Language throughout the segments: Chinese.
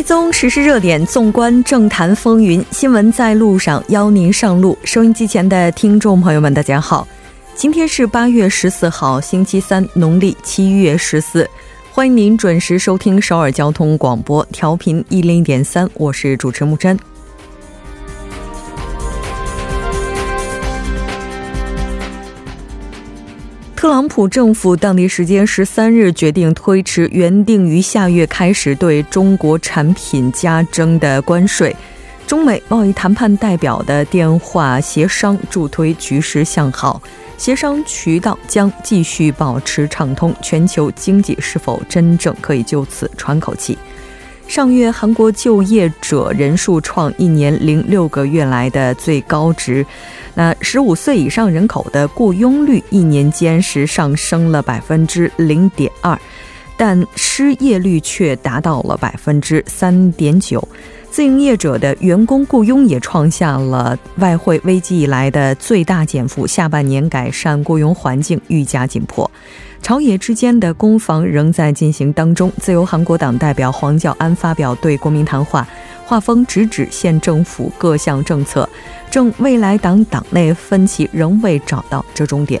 追踪时事热点，纵观政坛风云，新闻在路上，邀您上路。收音机前的听众朋友们，大家好，今天是八月十四号，星期三，农历七月十四，欢迎您准时收听首尔交通广播，调频一零点三，我是主持木真。特朗普政府当地时间十三日决定推迟原定于下月开始对中国产品加征的关税。中美贸易谈判代表的电话协商助推局势向好，协商渠道将继续保持畅通。全球经济是否真正可以就此喘口气？上月韩国就业者人数创一年零六个月来的最高值。那十五岁以上人口的雇佣率一年间是上升了百分之零点二，但失业率却达到了百分之三点九。自营业者的员工雇佣也创下了外汇危机以来的最大减幅。下半年改善雇佣环境愈加紧迫。朝野之间的攻防仍在进行当中。自由韩国党代表黄教安发表对国民谈话。画风直指县政府各项政策，正未来党党内分歧仍未找到折中点。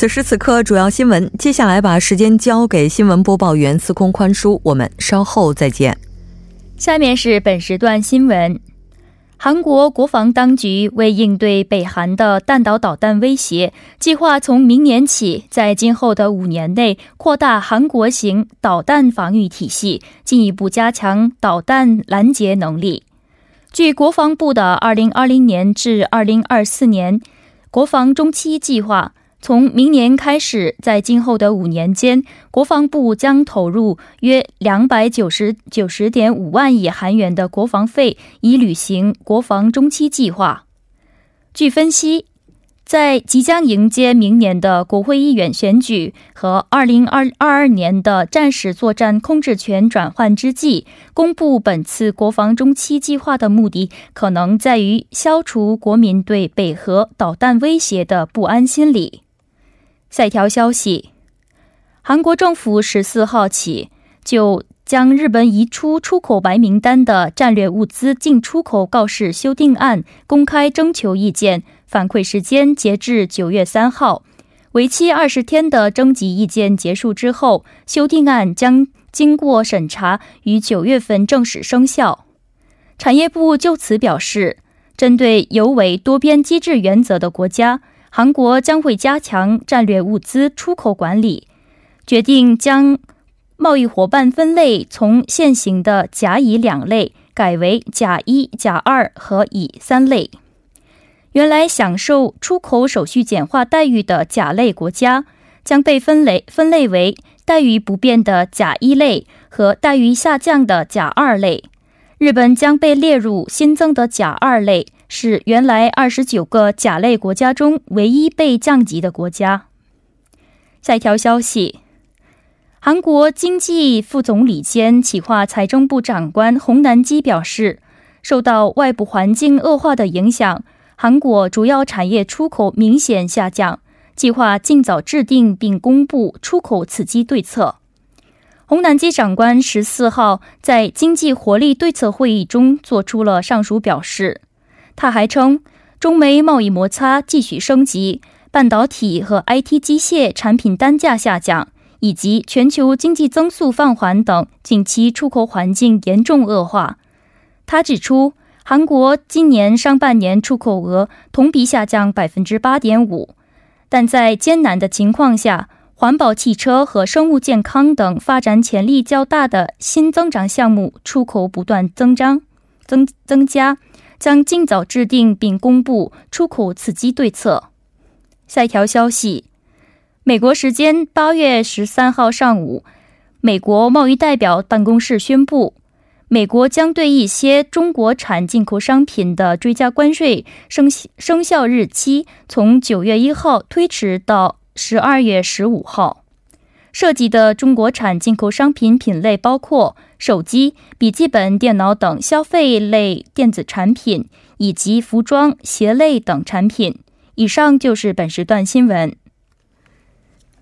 此时此刻，主要新闻。接下来把时间交给新闻播报员司空宽叔，我们稍后再见。下面是本时段新闻：韩国国防当局为应对北韩的弹道导弹威胁，计划从明年起，在今后的五年内扩大韩国型导弹防御体系，进一步加强导弹拦截能力。据国防部的二零二零年至二零二四年国防中期计划。从明年开始，在今后的五年间，国防部将投入约两百九十九十点五万亿韩元的国防费，以履行国防中期计划。据分析，在即将迎接明年的国会议员选举和二零二二二年的战时作战控制权转换之际，公布本次国防中期计划的目的，可能在于消除国民对北核导弹威胁的不安心理。赛条消息：韩国政府十四号起就将日本移出出口白名单的战略物资进出口告示修订案公开征求意见，反馈时间截至九月三号，为期二十天的征集意见结束之后，修订案将经过审查，于九月份正式生效。产业部就此表示，针对有违多边机制原则的国家。韩国将会加强战略物资出口管理，决定将贸易伙伴分类从现行的甲乙两类改为甲一、甲二和乙三类。原来享受出口手续简化待遇的甲类国家将被分类分类为待遇不变的甲一类和待遇下降的甲二类。日本将被列入新增的甲二类。是原来二十九个甲类国家中唯一被降级的国家。下一条消息，韩国经济副总理兼企划财政部长官洪南基表示，受到外部环境恶化的影响，韩国主要产业出口明显下降，计划尽早制定并公布出口刺激对策。洪南基长官十四号在经济活力对策会议中做出了上述表示。他还称，中美贸易摩擦继续升级，半导体和 IT 机械产品单价下降，以及全球经济增速放缓等近期出口环境严重恶化。他指出，韩国今年上半年出口额同比下降百分之八点五，但在艰难的情况下，环保汽车和生物健康等发展潜力较大的新增长项目出口不断增长增增加，将尽早制定并公布出口刺激对策。下一条消息，美国时间八月十三号上午，美国贸易代表办公室宣布，美国将对一些中国产进口商品的追加关税生生效日期从九月一号推迟到。十二月十五号，涉及的中国产进口商品品类包括手机、笔记本电脑等消费类电子产品，以及服装、鞋类等产品。以上就是本时段新闻。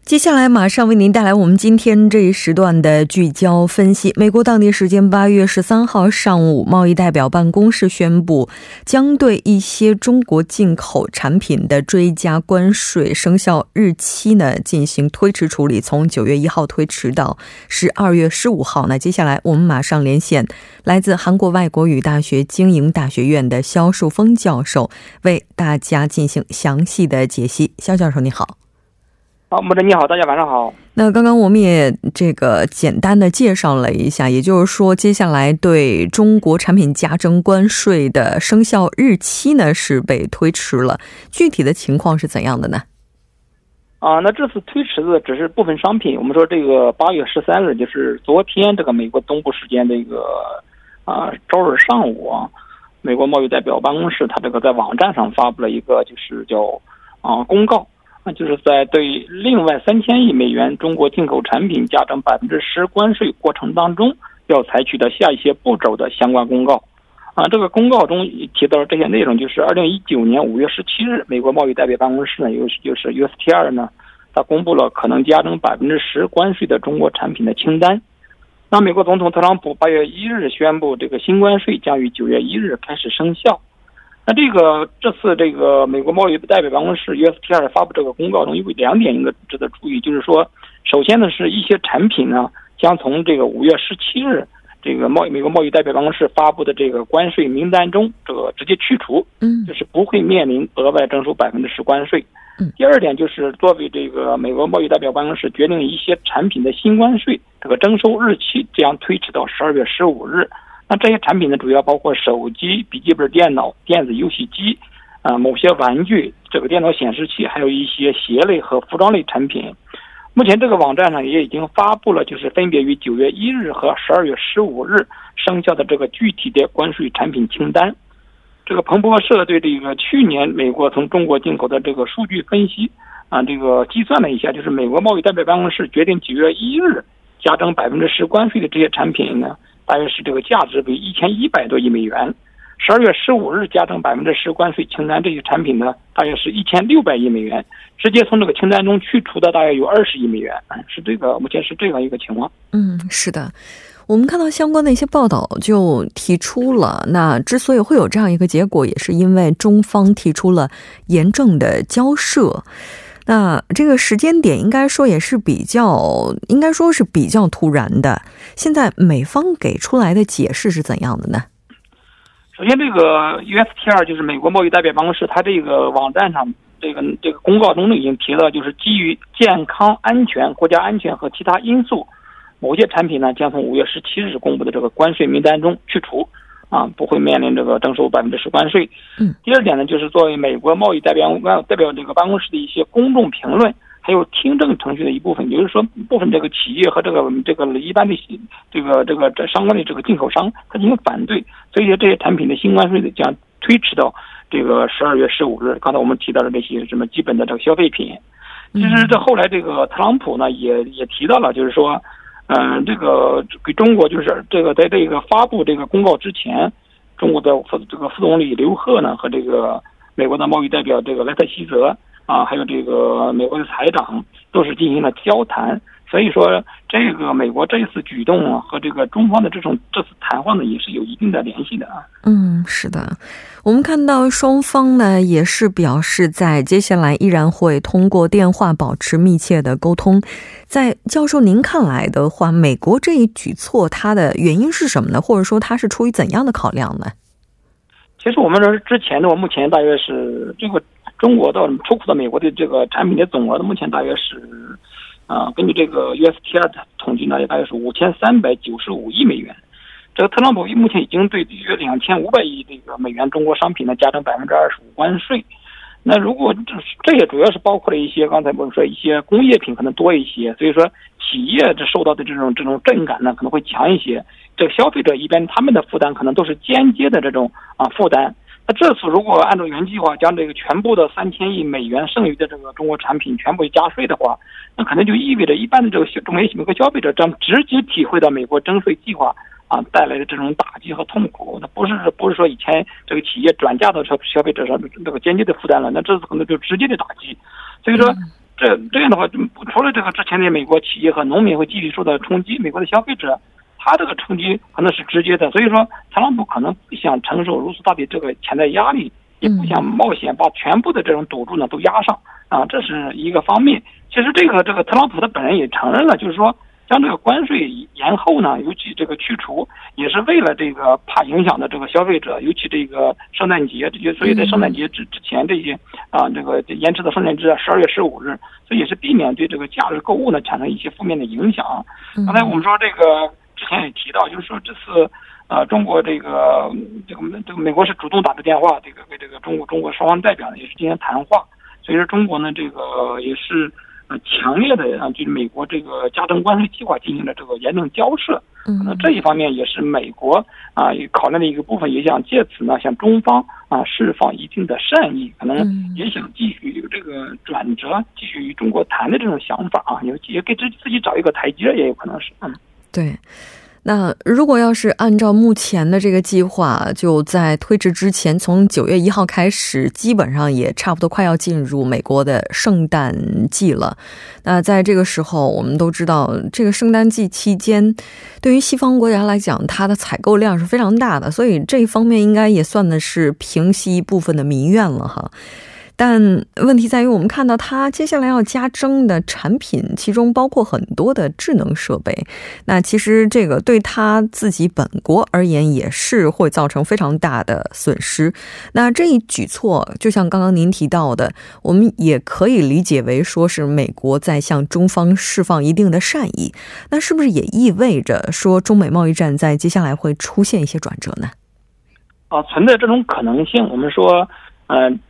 接下来马上为您带来我们今天这一时段的聚焦分析。美国当地时间八月十三号上午，贸易代表办公室宣布，将对一些中国进口产品的追加关税生效日期呢进行推迟处理，从九月一号推迟到十二月十五号。那接下来我们马上连线来自韩国外国语大学经营大学院的肖树峰教授，为大家进行详细的解析。肖教授，你好。好，木真你好，大家晚上好。那刚刚我们也这个简单的介绍了一下，也就是说，接下来对中国产品加征关税的生效日期呢是被推迟了，具体的情况是怎样的呢？啊，那这次推迟的只是部分商品。我们说这个八月十三日，就是昨天这个美国东部时间的一个啊周日上午啊，美国贸易代表办公室他这个在网站上发布了一个就是叫啊公告。那就是在对另外三千亿美元中国进口产品加征百分之十关税过程当中，要采取的下一些步骤的相关公告。啊，这个公告中提到这些内容，就是二零一九年五月十七日，美国贸易代表办公室呢，有就是 USTR 呢，它公布了可能加征百分之十关税的中国产品的清单。那美国总统特朗普八月一日宣布，这个新关税将于九月一日开始生效。那这个这次这个美国贸易代表办公室 USTR 发布这个公告中有两点应该值得注意，就是说，首先呢是一些产品呢将从这个五月十七日这个贸美国贸易代表办公室发布的这个关税名单中这个直接去除，嗯，就是不会面临额外征收百分之十关税。嗯，第二点就是作为这个美国贸易代表办公室决定一些产品的新关税这个征收日期将推迟到十二月十五日。那这些产品呢，主要包括手机、笔记本电脑、电子游戏机，啊，某些玩具、这个电脑显示器，还有一些鞋类和服装类产品。目前这个网站上也已经发布了，就是分别于九月一日和十二月十五日生效的这个具体的关税产品清单。这个彭博社对这个去年美国从中国进口的这个数据分析，啊，这个计算了一下，就是美国贸易代表办公室决定九月一日加征百分之十关税的这些产品呢。大约是这个价值为一千一百多亿美元。十二月十五日加征百分之十关税清单这些产品呢，大约是一千六百亿美元。直接从这个清单中去除的大约有二十亿美元。是这个，目前是这样一个情况。嗯，是的。我们看到相关的一些报道就提出了，那之所以会有这样一个结果，也是因为中方提出了严正的交涉。那这个时间点应该说也是比较，应该说是比较突然的。现在美方给出来的解释是怎样的呢？首先，这个 USTR 就是美国贸易代表办公室，它这个网站上这个这个公告中呢已经提到，就是基于健康安全、国家安全和其他因素，某些产品呢将从五月十七日公布的这个关税名单中去除。啊，不会面临这个征收百分之十关税。嗯，第二点呢，就是作为美国贸易代表代表这个办公室的一些公众评论，还有听证程序的一部分，也就是说，部分这个企业和这个这个一般的这个这个这相关的这个进口商，他进行反对，所以说这些产品的新关税将推迟到这个十二月十五日。刚才我们提到的这些什么基本的这个消费品，其实这后来这个特朗普呢也也提到了，就是说。嗯，这个给中国就是这个，在这个发布这个公告之前，中国的副这个副总理刘鹤呢和这个美国的贸易代表这个莱特希泽啊，还有这个美国的财长都是进行了交谈。所以说，这个美国这一次举动啊，和这个中方的这种这次谈话呢，也是有一定的联系的啊。嗯，是的，我们看到双方呢也是表示，在接下来依然会通过电话保持密切的沟通。在教授您看来的话，美国这一举措它的原因是什么呢？或者说它是出于怎样的考量呢？其实我们说之前的，我目前大约是这个中国到出口到美国的这个产品的总额呢，目前大约是。啊，根据这个 USTR 的统计呢，大约是五千三百九十五亿美元。这个特朗普目前已经对约两千五百亿这个美元中国商品呢加征百分之二十五关税。那如果这这也主要是包括了一些刚才我们说一些工业品可能多一些，所以说企业这受到的这种这种震感呢可能会强一些。这个消费者一边他们的负担可能都是间接的这种啊负担。那这次如果按照原计划将这个全部的三千亿美元剩余的这个中国产品全部加税的话，那可能就意味着一般的这个中美美国消费者将直接体会到美国征税计划。啊，带来的这种打击和痛苦，那不是不是说以前这个企业转嫁到消消费者上这个间接的负担了，那这次可能就直接的打击。所以说，这这样的话，除了这个之前的美国企业和农民会继续受到冲击，美国的消费者他这个冲击可能是直接的。所以说，特朗普可能不想承受如此大的这个潜在压力，也不想冒险把全部的这种赌注呢都压上啊，这是一个方面。其实这个这个特朗普他本人也承认了，就是说。将这个关税延后呢，尤其这个去除，也是为了这个怕影响的这个消费者，尤其这个圣诞节这些，所以在圣诞节之之前这些啊，这个延迟到圣诞节十二月十五日，所以也是避免对这个假日购物呢产生一些负面的影响。刚才我们说这个之前也提到，就是说这次呃中国这个这个这个美国是主动打的电话，这个跟这个中国中国双方代表呢也是进行谈话，所以说中国呢这个也是。呃，强烈的啊，就是美国这个加征关税计划进行了这个严正交涉。嗯，那这一方面也是美国啊考虑的一个部分，也想借此呢向中方啊释放一定的善意，可能也想继续有这个转折，继续与中国谈的这种想法啊，也也给自自己找一个台阶，也有可能是嗯，对。那如果要是按照目前的这个计划，就在推迟之前，从九月一号开始，基本上也差不多快要进入美国的圣诞季了。那在这个时候，我们都知道，这个圣诞季期间，对于西方国家来讲，它的采购量是非常大的，所以这一方面应该也算的是平息一部分的民怨了哈。但问题在于，我们看到它接下来要加征的产品，其中包括很多的智能设备。那其实这个对他自己本国而言，也是会造成非常大的损失。那这一举措，就像刚刚您提到的，我们也可以理解为说是美国在向中方释放一定的善意。那是不是也意味着说，中美贸易战在接下来会出现一些转折呢？啊，存在这种可能性。我们说，嗯。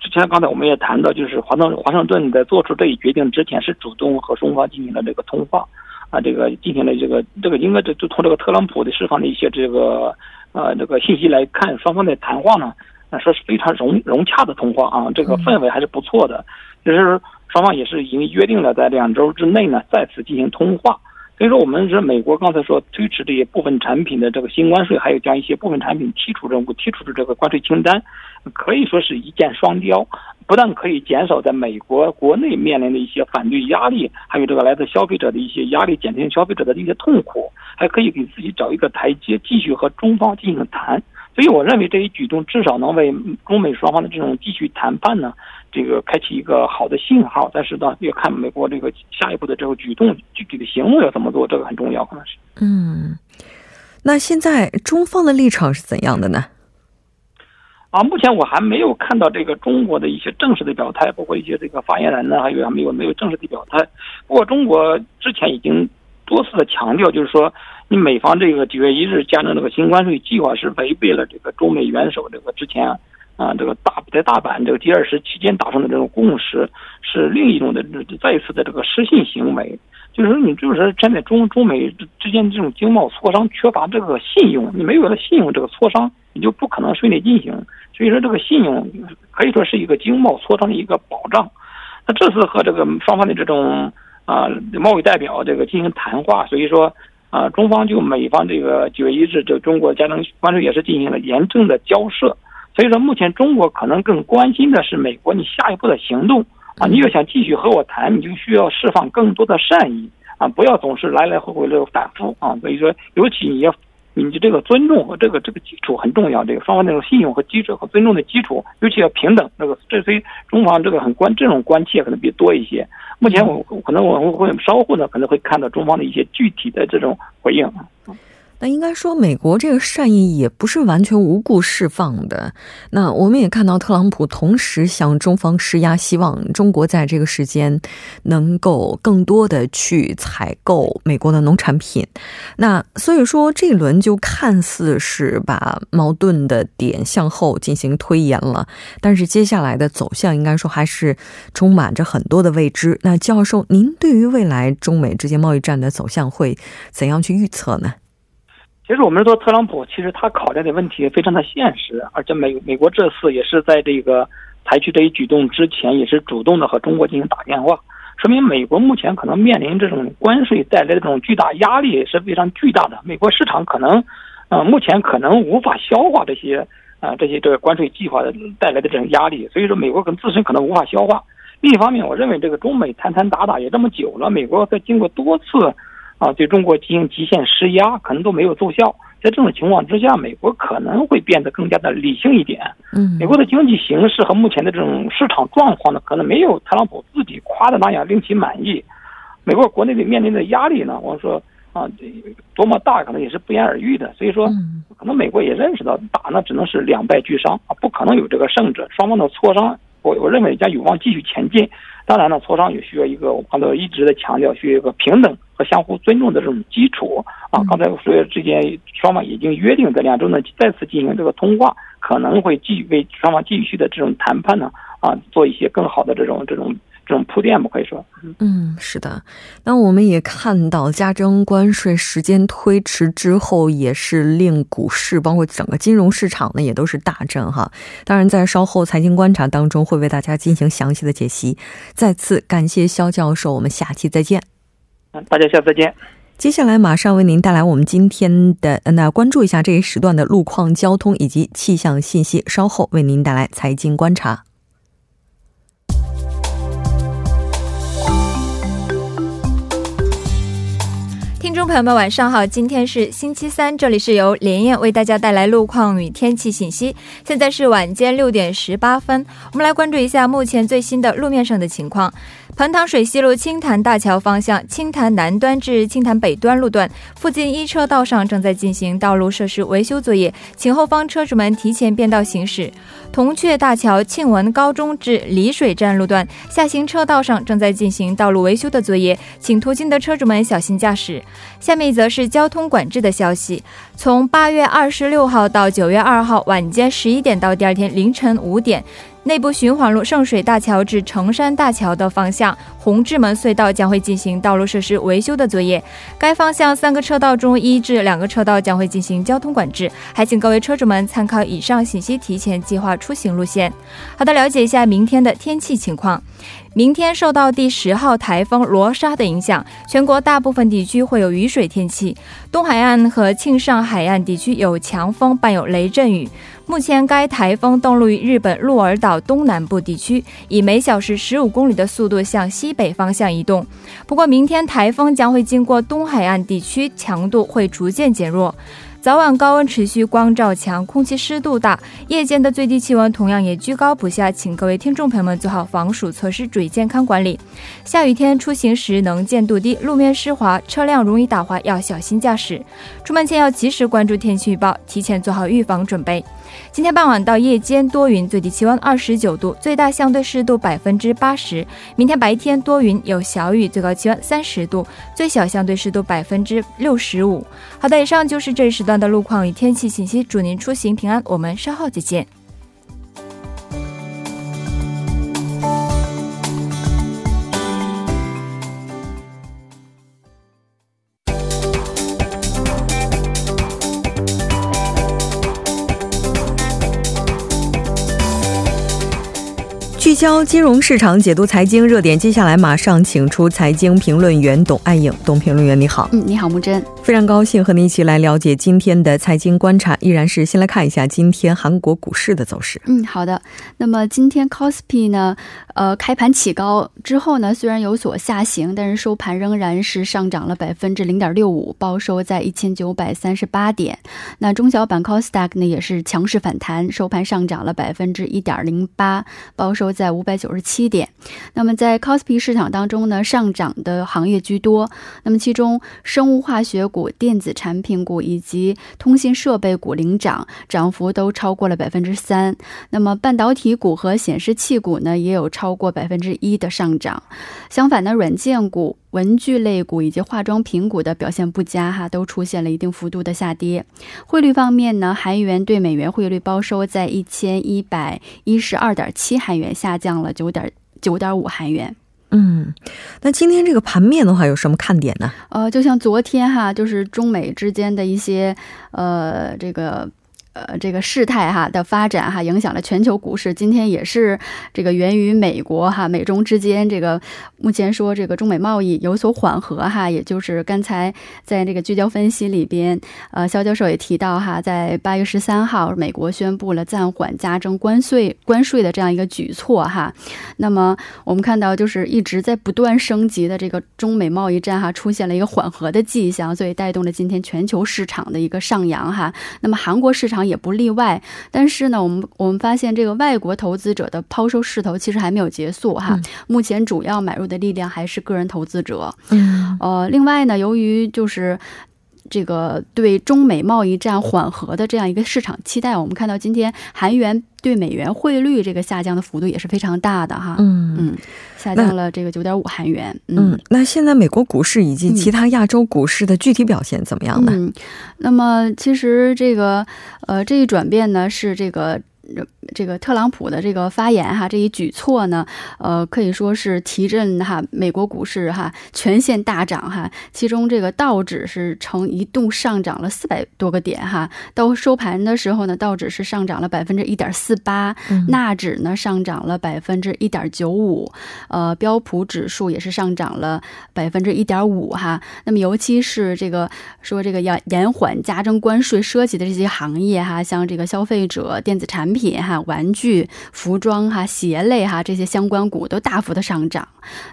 之前刚才我们也谈到，就是华盛华盛顿在做出这一决定之前，是主动和中方进行了这个通话，啊，这个进行了这个这个应该就就从这个特朗普的释放的一些这个呃这个信息来看，双方的谈话呢，啊说是非常融融洽的通话啊，这个氛围还是不错的，就是双方也是已经约定了在两周之内呢再次进行通话。所以说，我们是美国刚才说推迟这些部分产品的这个新关税，还有将一些部分产品剔除任务剔除的这个关税清单，可以说是一箭双雕，不但可以减少在美国国内面临的一些反对压力，还有这个来自消费者的一些压力，减轻消费者的一些痛苦，还可以给自己找一个台阶，继续和中方进行谈。所以，我认为这一举动至少能为中美双方的这种继续谈判呢。这个开启一个好的信号，但是呢，要看美国这个下一步的这个举动，具体的行动要怎么做，这个很重要，可能是。嗯，那现在中方的立场是怎样的呢？啊，目前我还没有看到这个中国的一些正式的表态，包括一些这个发言人呢，还有还没有没有正式的表态。不过中国之前已经多次的强调，就是说，你美方这个九月一日加征这个新关税计划是违背了这个中美元首这个之前。啊，啊这个大在大阪这个 G 二十期间达成的这种共识，是另一种的再一次的这个失信行为。就是说，你就是现在中中美之间这种经贸磋商缺乏这个信用，你没有了信用，这个磋商你就不可能顺利进行。所以说，这个信用可以说是一个经贸磋商的一个保障。那这次和这个双方的这种啊贸易代表这个进行谈话，所以说啊中方就美方这个九月一日，这中国加征关税也是进行了严正的交涉。所以说，目前中国可能更关心的是美国你下一步的行动啊！你要想继续和我谈，你就需要释放更多的善意啊！不要总是来来回回的反复啊！所以说，尤其你要你的这个尊重和这个这个基础很重要，这个双方那种信用和基础和尊重的基础，尤其要平等。这个这所以中方这个很关这种关切可能比多一些。目前我可能我们会稍后呢可能会看到中方的一些具体的这种回应。那应该说，美国这个善意也不是完全无故释放的。那我们也看到，特朗普同时向中方施压，希望中国在这个时间能够更多的去采购美国的农产品。那所以说，这一轮就看似是把矛盾的点向后进行推延了。但是接下来的走向，应该说还是充满着很多的未知。那教授，您对于未来中美之间贸易战的走向会怎样去预测呢？其实我们说特朗普，其实他考虑的问题非常的现实，而且美美国这次也是在这个采取这一举动之前，也是主动的和中国进行打电话，说明美国目前可能面临这种关税带来的这种巨大压力是非常巨大的。美国市场可能，呃，目前可能无法消化这些啊这些这个关税计划的带来的这种压力，所以说美国可能自身可能无法消化。另一方面，我认为这个中美谈谈打打也这么久了，美国在经过多次。啊，对中国进行极限施压，可能都没有奏效。在这种情况之下，美国可能会变得更加的理性一点。嗯，美国的经济形势和目前的这种市场状况呢，可能没有特朗普自己夸的那样令其满意。美国国内的面临的压力呢，我说啊，多么大，可能也是不言而喻的。所以说，可能美国也认识到打呢，只能是两败俱伤啊，不可能有这个胜者。双方的磋商，我我认为将有望继续前进。当然呢，磋商也需要一个，我刚才一直在强调，需要一个平等。相互尊重的这种基础啊，刚才说之间双方已经约定在两周呢再次进行这个通话，可能会继续为双方继续的这种谈判呢啊做一些更好的这种这种这种铺垫吧，可以说。嗯，是的。那我们也看到加征关税时间推迟之后，也是令股市包括整个金融市场呢也都是大震哈。当然，在稍后财经观察当中会为大家进行详细的解析。再次感谢肖教授，我们下期再见。大家下次再见。接下来马上为您带来我们今天的那关注一下这一时段的路况、交通以及气象信息。稍后为您带来财经观察。听众朋友们，晚上好！今天是星期三，这里是由连燕为大家带来路况与天气信息。现在是晚间六点十八分，我们来关注一下目前最新的路面上的情况。彭塘水西路青潭大桥方向青潭南端至青潭北端路段附近一车道上正在进行道路设施维修作业，请后方车主们提前变道行驶。铜雀大桥庆文高中至丽水站路段下行车道上正在进行道路维修的作业，请途经的车主们小心驾驶。下面一则是交通管制的消息：从八月二十六号到九月二号晚间十一点到第二天凌晨五点。内部循环路圣水大桥至城山大桥的方向，红志门隧道将会进行道路设施维修的作业。该方向三个车道中一至两个车道将会进行交通管制，还请各位车主们参考以上信息，提前计划出行路线。好的，了解一下明天的天气情况。明天受到第十号台风罗莎的影响，全国大部分地区会有雨水天气，东海岸和庆尚海岸地区有强风伴有雷阵雨。目前该台风登陆于日本鹿儿岛东南部地区，以每小时十五公里的速度向西北方向移动。不过，明天台风将会经过东海岸地区，强度会逐渐减弱。早晚高温持续，光照强，空气湿度大，夜间的最低气温同样也居高不下，请各位听众朋友们做好防暑措施，注意健康管理。下雨天出行时能见度低，路面湿滑，车辆容易打滑，要小心驾驶。出门前要及时关注天气预报，提前做好预防准备。今天傍晚到夜间多云，最低气温二十九度，最大相对湿度百分之八十。明天白天多云有小雨，最高气温三十度，最小相对湿度百分之六十五。好的，以上就是这一时段的路况与天气信息，祝您出行平安，我们稍后再见。聚焦金融市场，解读财经热点。接下来马上请出财经评论员董爱颖。董评论员，你好。嗯，你好，木真。非常高兴和您一起来了解今天的财经观察。依然是先来看一下今天韩国股市的走势。嗯，好的。那么今天 c o s p i 呢，呃，开盘起高之后呢，虽然有所下行，但是收盘仍然是上涨了百分之零点六五，报收在一千九百三十八点。那中小板 c o s d a q 呢也是强势反弹，收盘上涨了百分之一点零八，报收。在五百九十七点，那么在 c o s p i 市场当中呢，上涨的行业居多。那么其中生物化学股。股、电子产品股以及通信设备股领涨，涨幅都超过了百分之三。那么半导体股和显示器股呢，也有超过百分之一的上涨。相反呢，软件股。文具类股以及化妆品股的表现不佳，哈，都出现了一定幅度的下跌。汇率方面呢，韩元对美元汇率报收在一千一百一十二点七韩元，下降了九点九点五韩元。嗯，那今天这个盘面的话，有什么看点呢？呃，就像昨天哈，就是中美之间的一些呃这个。呃，这个事态哈的发展哈，影响了全球股市。今天也是这个源于美国哈，美中之间这个目前说这个中美贸易有所缓和哈，也就是刚才在这个聚焦分析里边，呃，肖教授也提到哈，在八月十三号，美国宣布了暂缓加征关税关税的这样一个举措哈。那么我们看到就是一直在不断升级的这个中美贸易战哈，出现了一个缓和的迹象，所以带动了今天全球市场的一个上扬哈。那么韩国市场。也不例外，但是呢，我们我们发现这个外国投资者的抛售势头其实还没有结束哈。目前主要买入的力量还是个人投资者。嗯，呃，另外呢，由于就是这个对中美贸易战缓和的这样一个市场期待，我们看到今天韩元对美元汇率这个下降的幅度也是非常大的哈。嗯嗯，下降了这个九点五韩元。嗯，那现在美国股市以及其他亚洲股市的具体表现怎么样呢？嗯，那么其实这个呃这一转变呢是这个。这个特朗普的这个发言哈，这一举措呢，呃，可以说是提振哈美国股市哈全线大涨哈。其中这个道指是呈一度上涨了四百多个点哈，到收盘的时候呢，道指是上涨了百分之一点四八，纳指呢上涨了百分之一点九五，呃，标普指数也是上涨了百分之一点五哈。那么尤其是这个说这个要延缓加征关税涉及的这些行业哈，像这个消费者电子产品哈。玩具、服装哈、鞋类哈这些相关股都大幅的上涨。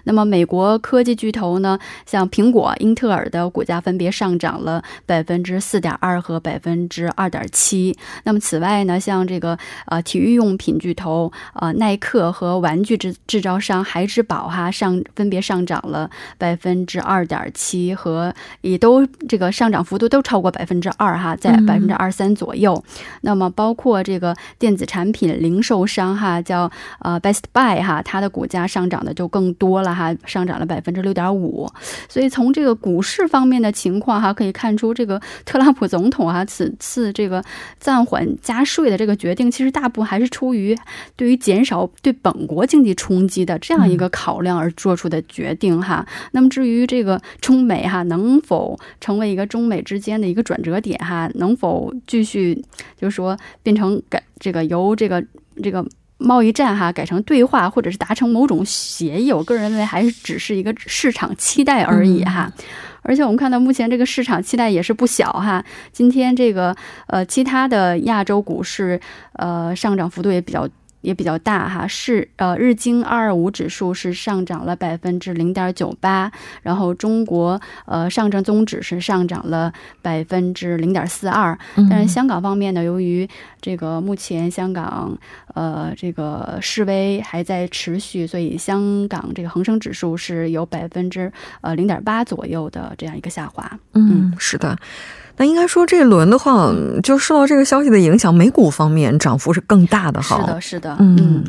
那么美国科技巨头呢，像苹果、英特尔的股价分别上涨了百分之四点二和百分之二点七。那么此外呢，像这个呃体育用品巨头呃耐克和玩具制制造商孩之宝哈上分别上涨了百分之二点七和也都这个上涨幅度都超过百分之二哈，在百分之二三左右。那么包括这个电子产品。零售商哈叫呃 Best Buy 哈，它的股价上涨的就更多了哈，上涨了百分之六点五。所以从这个股市方面的情况哈，可以看出这个特朗普总统啊 此次这个暂缓加税的这个决定，其实大部还是出于对于减少对本国经济冲击的这样一个考量而做出的决定哈。那么至于这个中美哈能否成为一个中美之间的一个转折点哈，能否继续就是说变成改。这个由这个这个贸易战哈改成对话，或者是达成某种协议，我个人认为还是只是一个市场期待而已哈。而且我们看到目前这个市场期待也是不小哈。今天这个呃其他的亚洲股市呃上涨幅度也比较。也比较大哈，是呃，日经二二五指数是上涨了百分之零点九八，然后中国呃上证综指是上涨了百分之零点四二，但是香港方面呢，由于这个目前香港呃这个示威还在持续，所以香港这个恒生指数是有百分之呃零点八左右的这样一个下滑。嗯，是的。那应该说这一轮的话，就受到这个消息的影响，美股方面涨幅是更大的哈。是的，是的，嗯。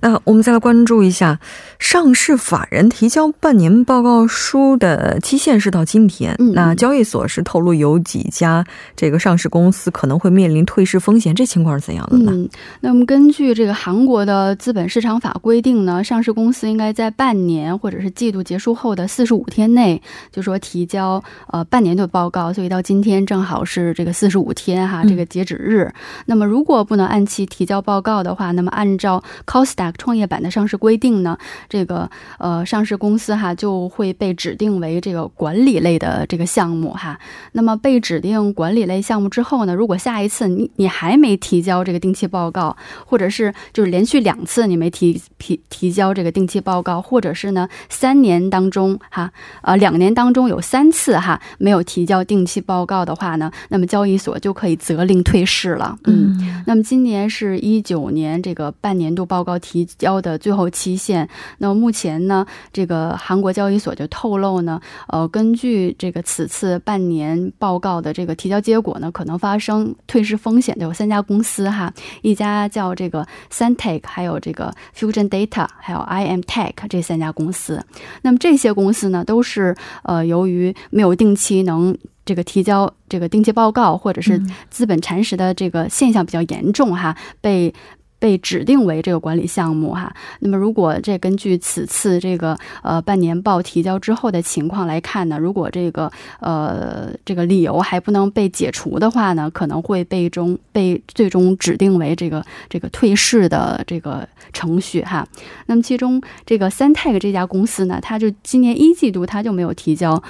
那我们再来关注一下，上市法人提交半年报告书的期限是到今天。那交易所是透露有几家这个上市公司可能会面临退市风险，这情况是怎样的呢？嗯，那么根据这个韩国的资本市场法规定呢，上市公司应该在半年或者是季度结束后的四十五天内，就说提交呃半年度报告。所以到今天正好是这个四十五天哈，这个截止日。那么如果不能按期提交报告的话，那么按照 Costa 创业板的上市规定呢，这个呃上市公司哈就会被指定为这个管理类的这个项目哈。那么被指定管理类项目之后呢，如果下一次你你还没提交这个定期报告，或者是就是连续两次你没提提提交这个定期报告，或者是呢三年当中哈呃两年当中有三次哈没有提交定期报告的话呢，那么交易所就可以责令退市了。嗯，那么今年是一九年这个半年度报告提。提交的最后期限。那么目前呢，这个韩国交易所就透露呢，呃，根据这个此次半年报告的这个提交结果呢，可能发生退市风险的有三家公司哈，一家叫这个 Santec，还有这个 Fusion Data，还有 IM Tech 这三家公司。那么这些公司呢，都是呃由于没有定期能。这个提交这个定期报告，或者是资本蚕食的这个现象比较严重哈，被。被指定为这个管理项目哈，那么如果这根据此次这个呃半年报提交之后的情况来看呢，如果这个呃这个理由还不能被解除的话呢，可能会被中被最终指定为这个这个退市的这个程序哈。那么其中这个三 tag 这家公司呢，它就今年一季度它就没有提交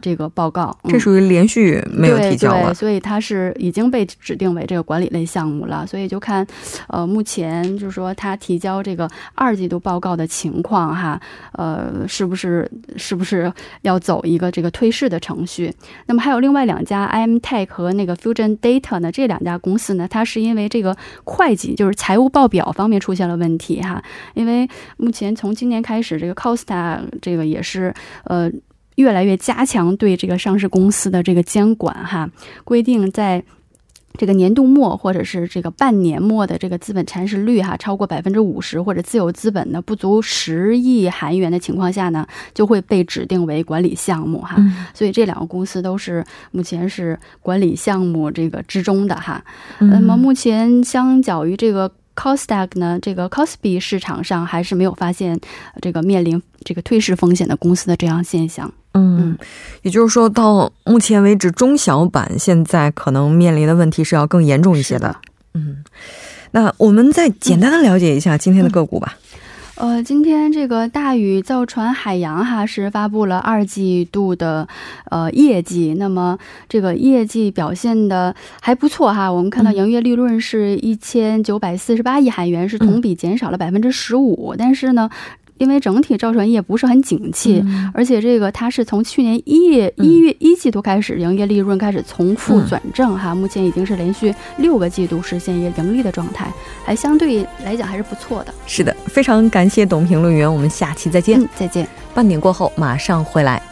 这个报告，这属于连续没有提交了，所以它是已经被指定为这个管理类项目了，所以就看呃目前。就是说，它提交这个二季度报告的情况哈，呃，是不是是不是要走一个这个退市的程序？那么还有另外两家 IM Tech 和那个 Fusion Data 呢？这两家公司呢，它是因为这个会计就是财务报表方面出现了问题哈。因为目前从今年开始，这个 Costa 这个也是呃越来越加强对这个上市公司的这个监管哈，规定在。这个年度末或者是这个半年末的这个资本蚕食率哈超过百分之五十，或者自有资本呢不足十亿韩元的情况下呢，就会被指定为管理项目哈。所以这两个公司都是目前是管理项目这个之中的哈。那么目前相较于这个 Costak 呢，这个 Cosby 市场上还是没有发现这个面临这个退市风险的公司的这样现象。嗯，也就是说，到目前为止，中小板现在可能面临的问题是要更严重一些的。嗯，那我们再简单的了解一下今天的个股吧。呃，今天这个大宇造船海洋哈是发布了二季度的呃业绩，那么这个业绩表现的还不错哈。我们看到营业利润是一千九百四十八亿韩元，是同比减少了百分之十五，但是呢。因为整体造船业不是很景气，而且这个它是从去年一月一月一季度开始，营业利润开始从负转正哈，目前已经是连续六个季度实现一个盈利的状态，还相对来讲还是不错的。是的，非常感谢董评论员，我们下期再见，再见。半点过后马上回来。